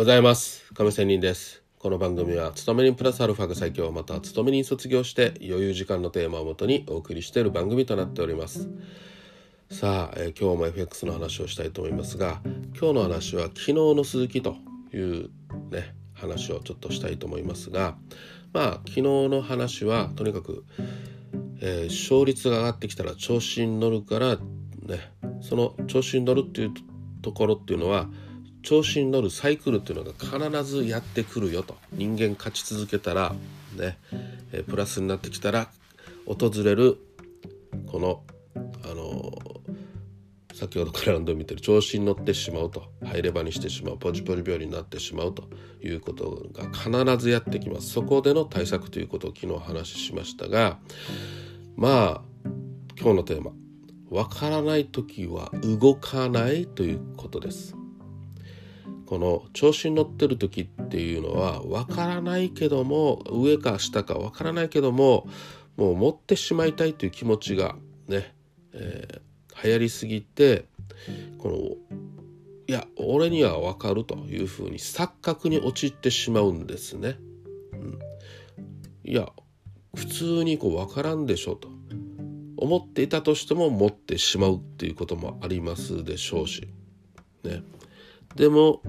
ございます。亀仙人です。この番組は勤め人プラスアルファが最強また勤め人卒業して余裕時間のテーマをもとにお送りしている番組となっております。さあ、えー、今日も FX の話をしたいと思いますが今日の話は昨日の鈴木というね話をちょっとしたいと思いますがまあ昨日の話はとにかく、えー、勝率が上がってきたら調子に乗るからねその調子に乗るっていうところっていうのは調子に乗るサイクルっていうのが必ずやってくるよと。人間勝ち続けたらね、えプラスになってきたら訪れるこのあの先ほどから何度見てる調子に乗ってしまうと。入れ歯にしてしまう。ポジポジ病になってしまうと。いうことが必ずやってきます。そこでの対策ということを昨日話しましたがまあ今日のテーマわからない時は動かないということです。この調子に乗ってる時っていうのは分からないけども上か下か分からないけどももう持ってしまいたいという気持ちがね、えー、流行りすぎてこのいや俺には分かるというふうに錯覚に陥ってしまうんですね。うん、いや普通にこう分からんでしょと思っていたとしても持ってしまうっていうこともありますでしょうしね。でも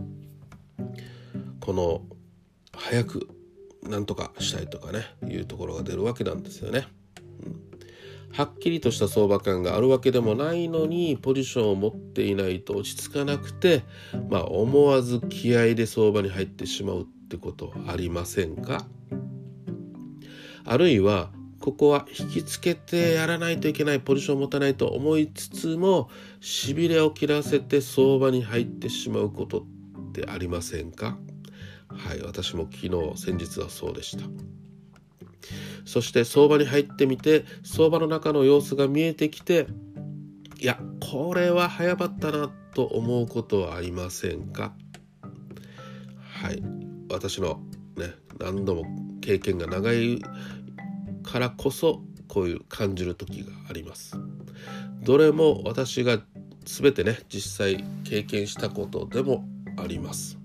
この早くなんとかしたいとかねいうところが出るわけなんですよね。うん、はっきりとした相場感があるわけでもないのにポジションを持っていないと落ち着かなくて、まあ、思わず気合で相場に入ってしまうってことありませんか？あるいはここは引きつけてやらないといけないポジションを持たないと思いつつもしびれを切らせて相場に入ってしまうことってありませんか？はい私も昨日先日はそうでした。そして相場に入ってみて相場の中の様子が見えてきていやこれは早かったなと思うことはありませんか？はい私のね何度も経験が長いからこそこういう感じる時があります。どれも私が全てね実際経験したことでもあります。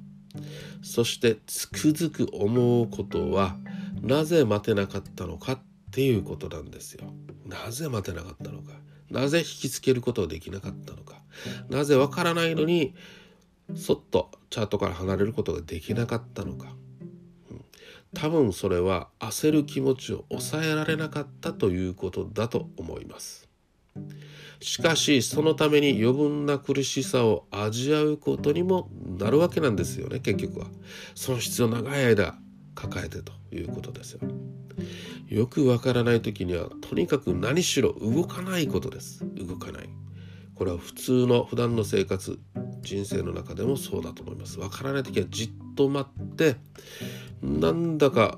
そしてつくづく思うことはなぜ待てなかったのかっていうことなんですよ。なぜ待てなかったのか。なぜ引きつけることができなかったのか。なぜわからないのにそっとチャートから離れることができなかったのか。多分それは焦る気持ちを抑えられなかったということだと思います。しかしそのために余分な苦しさを味わうことにもなるわけなんですよね結局は。その質を長い間抱えてということですよ。よくわからない時にはとにかく何しろ動かないことです。動かない。これは普通の普段の生活人生の中でもそうだと思います。わからない時はじっと待ってなんだか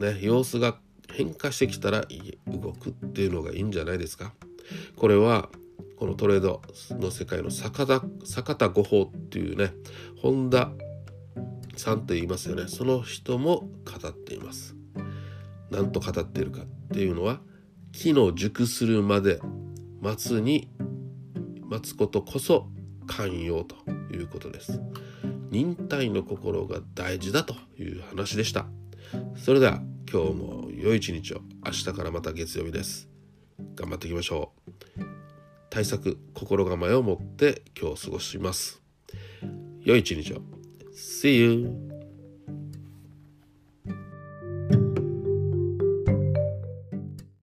ね様子が変化してきたら動くっていうのがいいんじゃないですか。これはこのトレードの世界の坂田坂田五法っていうね本田さんと言いますよね。その人も語っています。何と語っているかっていうのは木の熟するまで待つに待つことこそ寛容ということです。忍耐の心が大事だという話でした。それでは今日も良い一日を。明日からまた月曜日です。頑張っていきましょう。対策心構えを持って今日過ごします。良い一日を。See you!